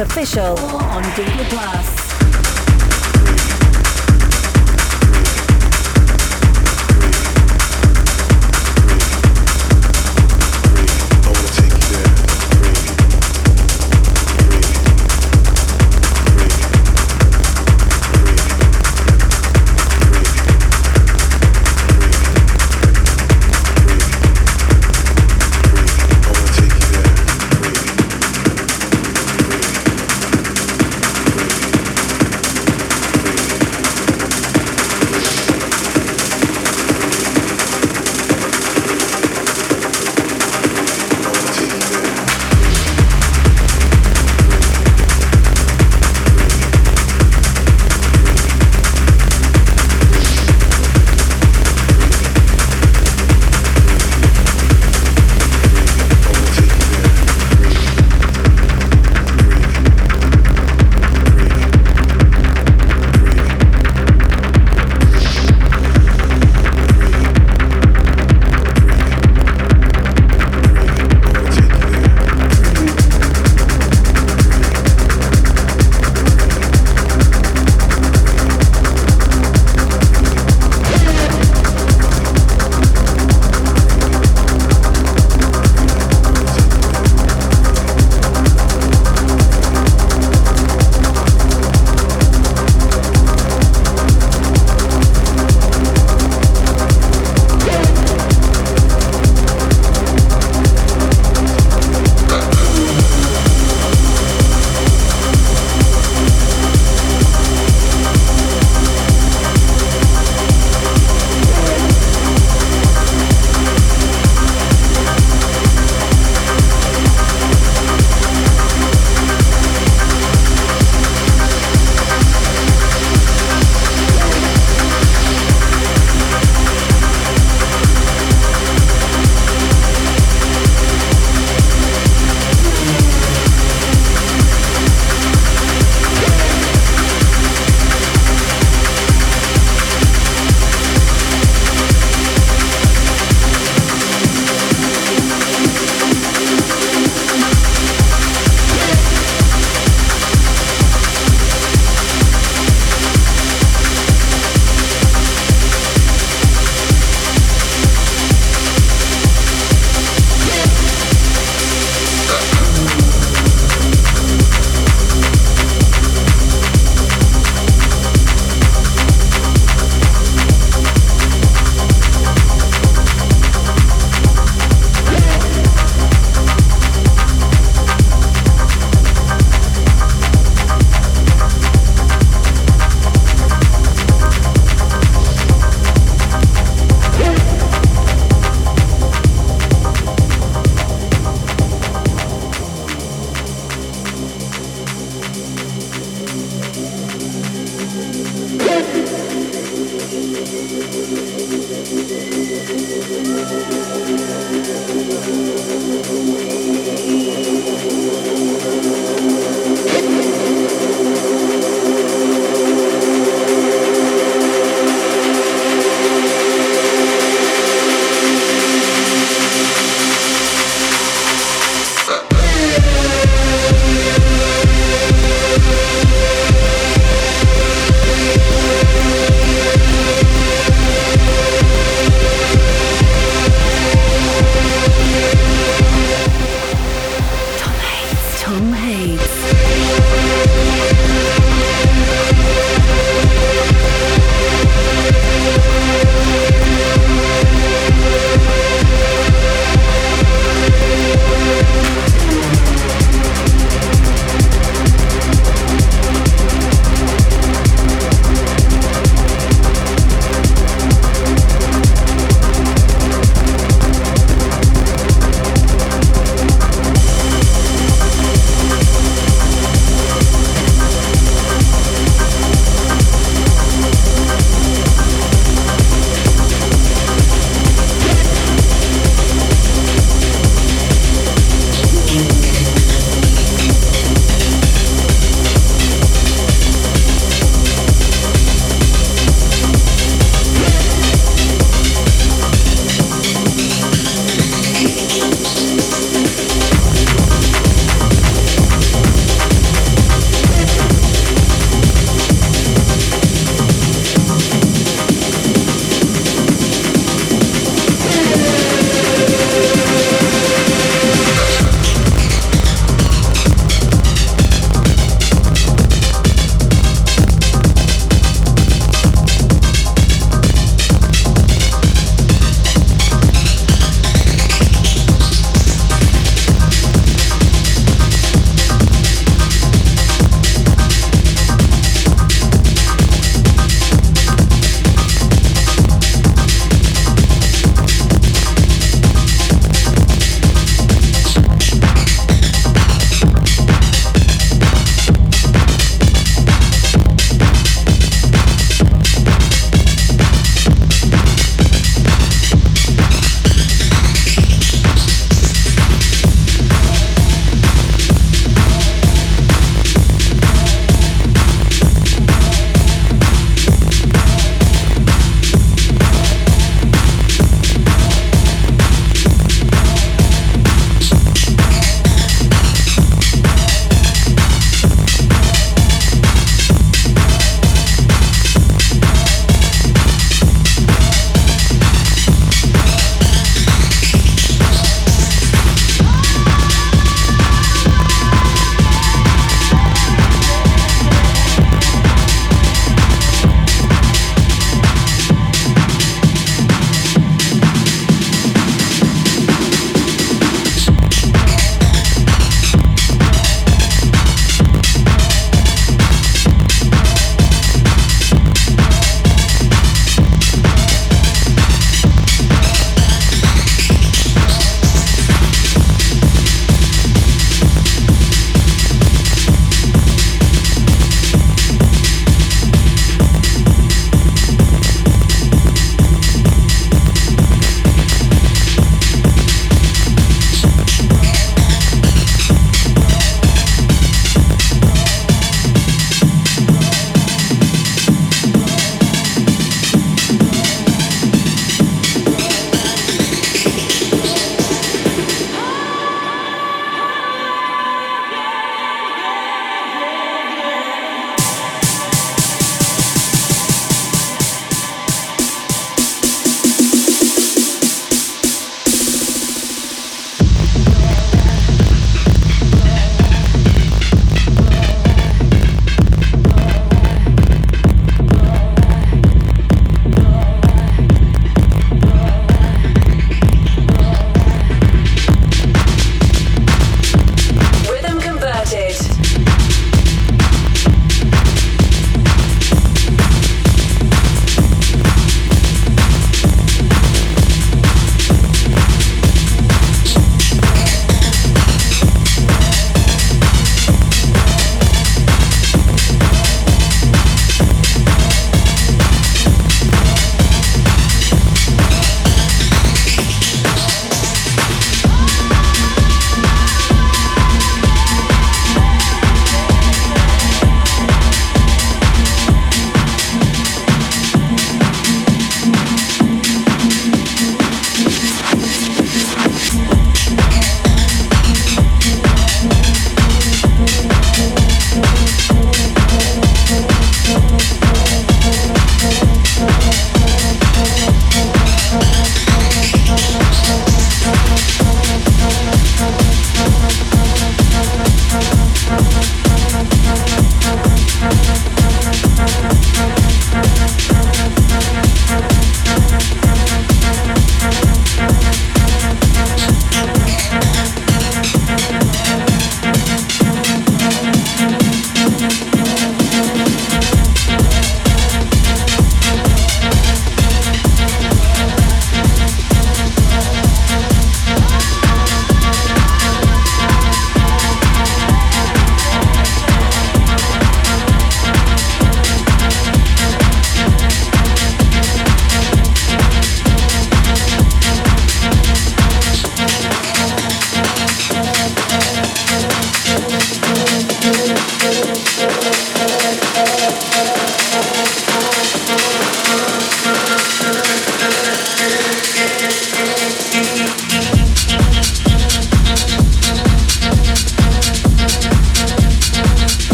Official on Google Plus.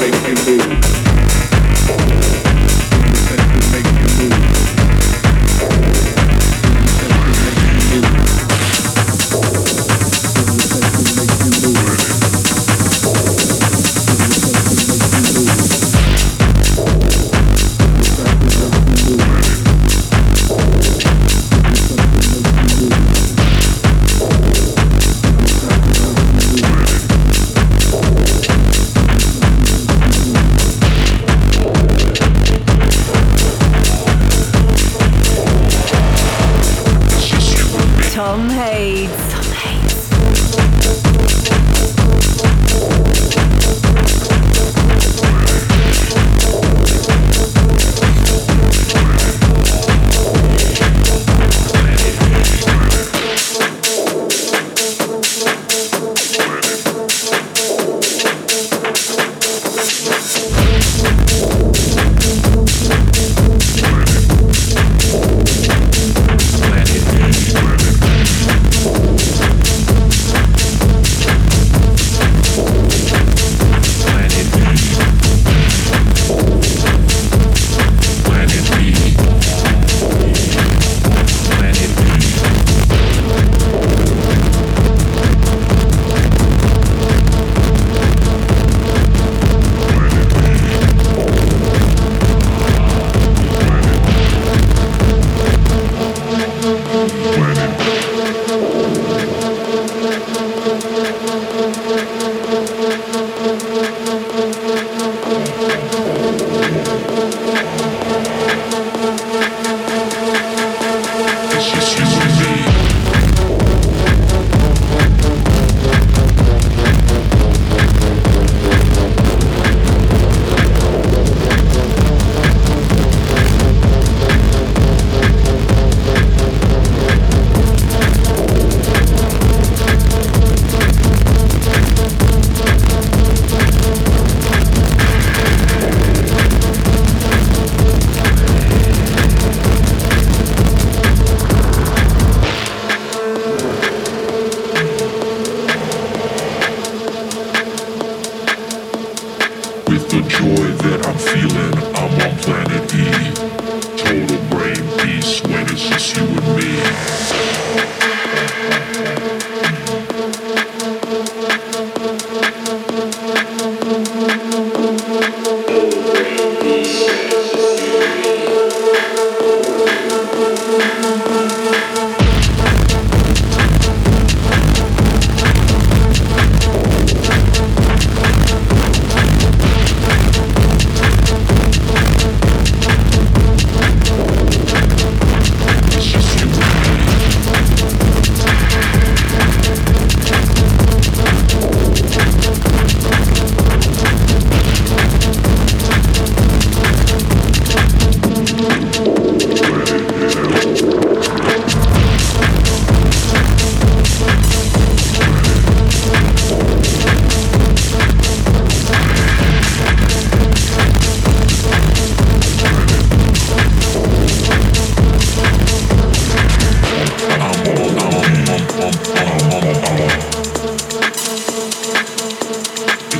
make you do.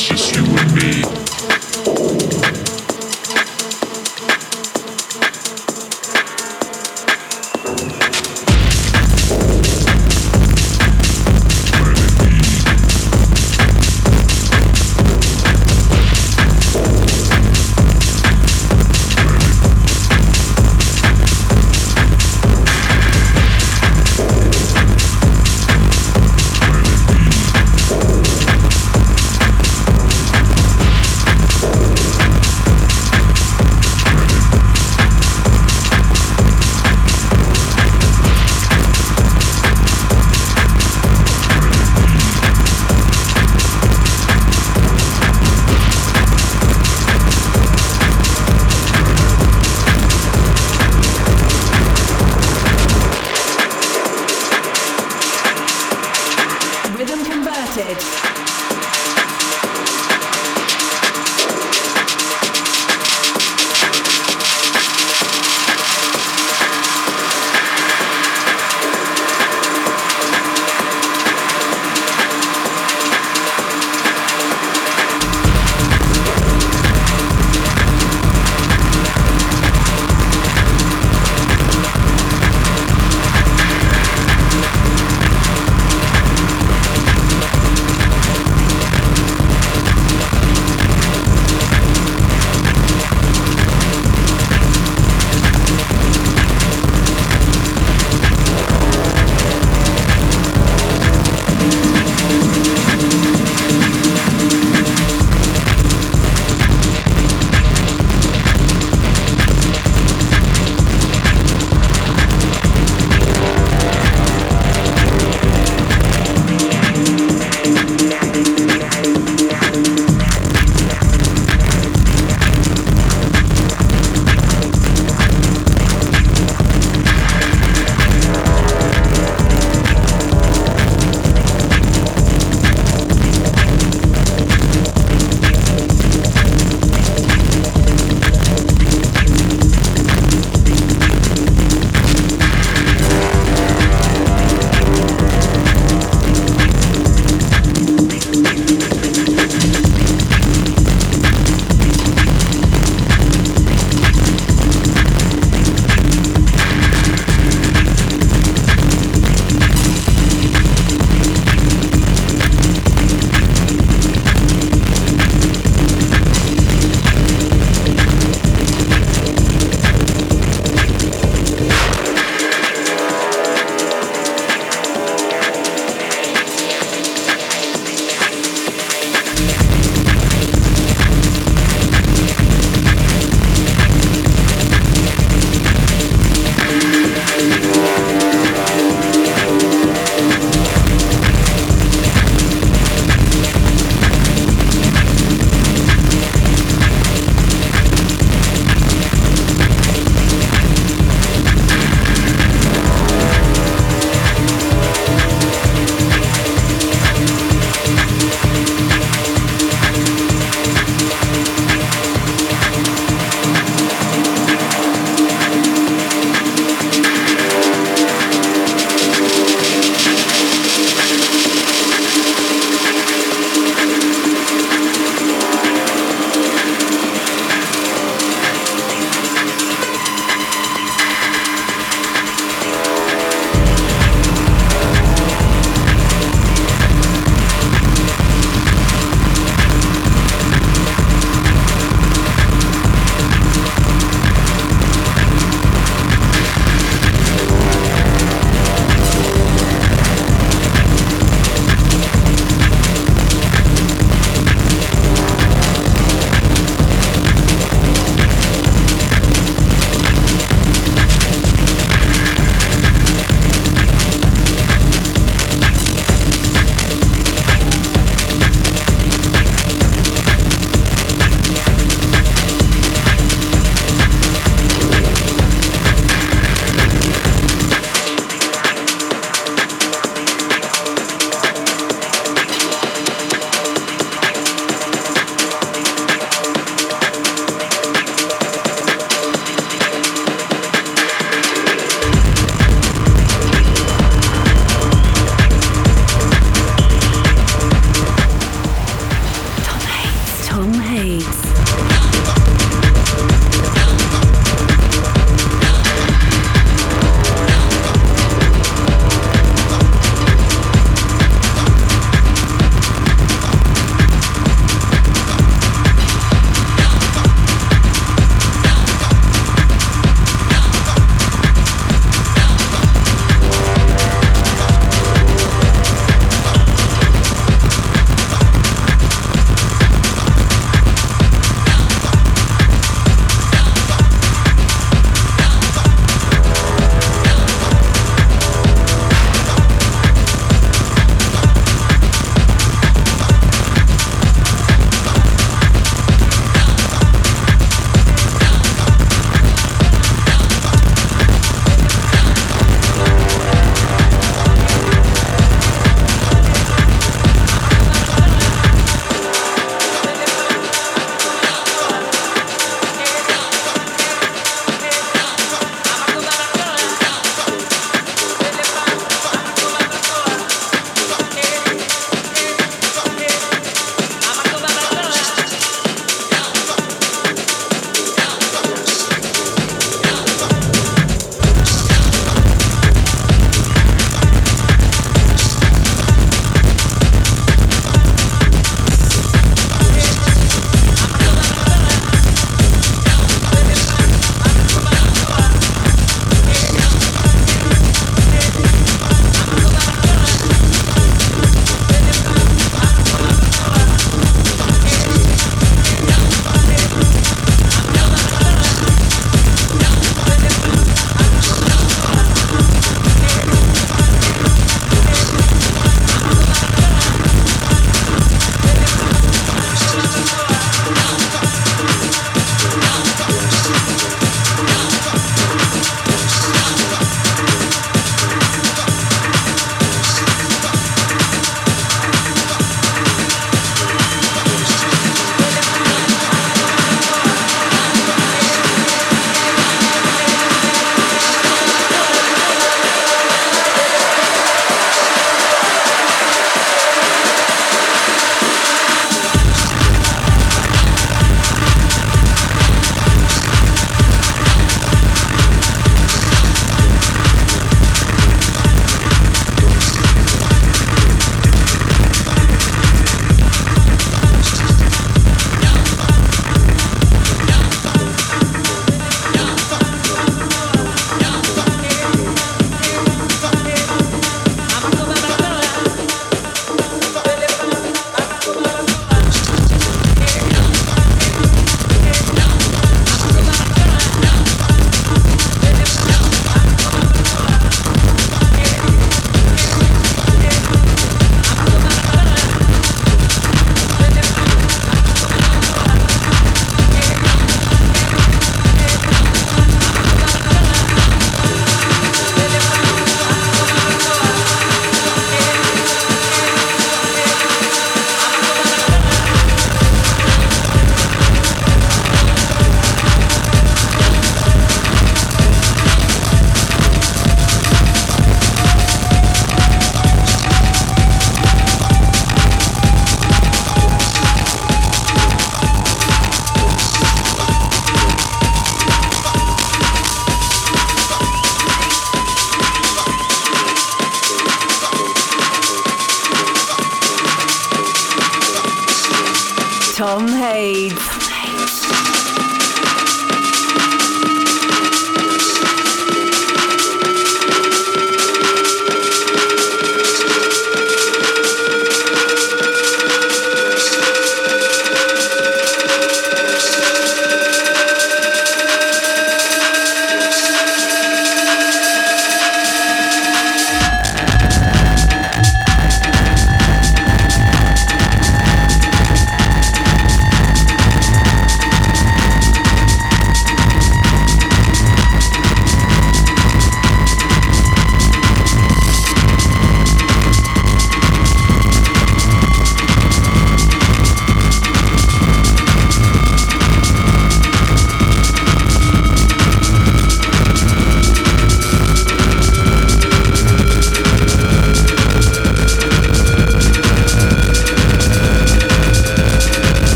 It's just you.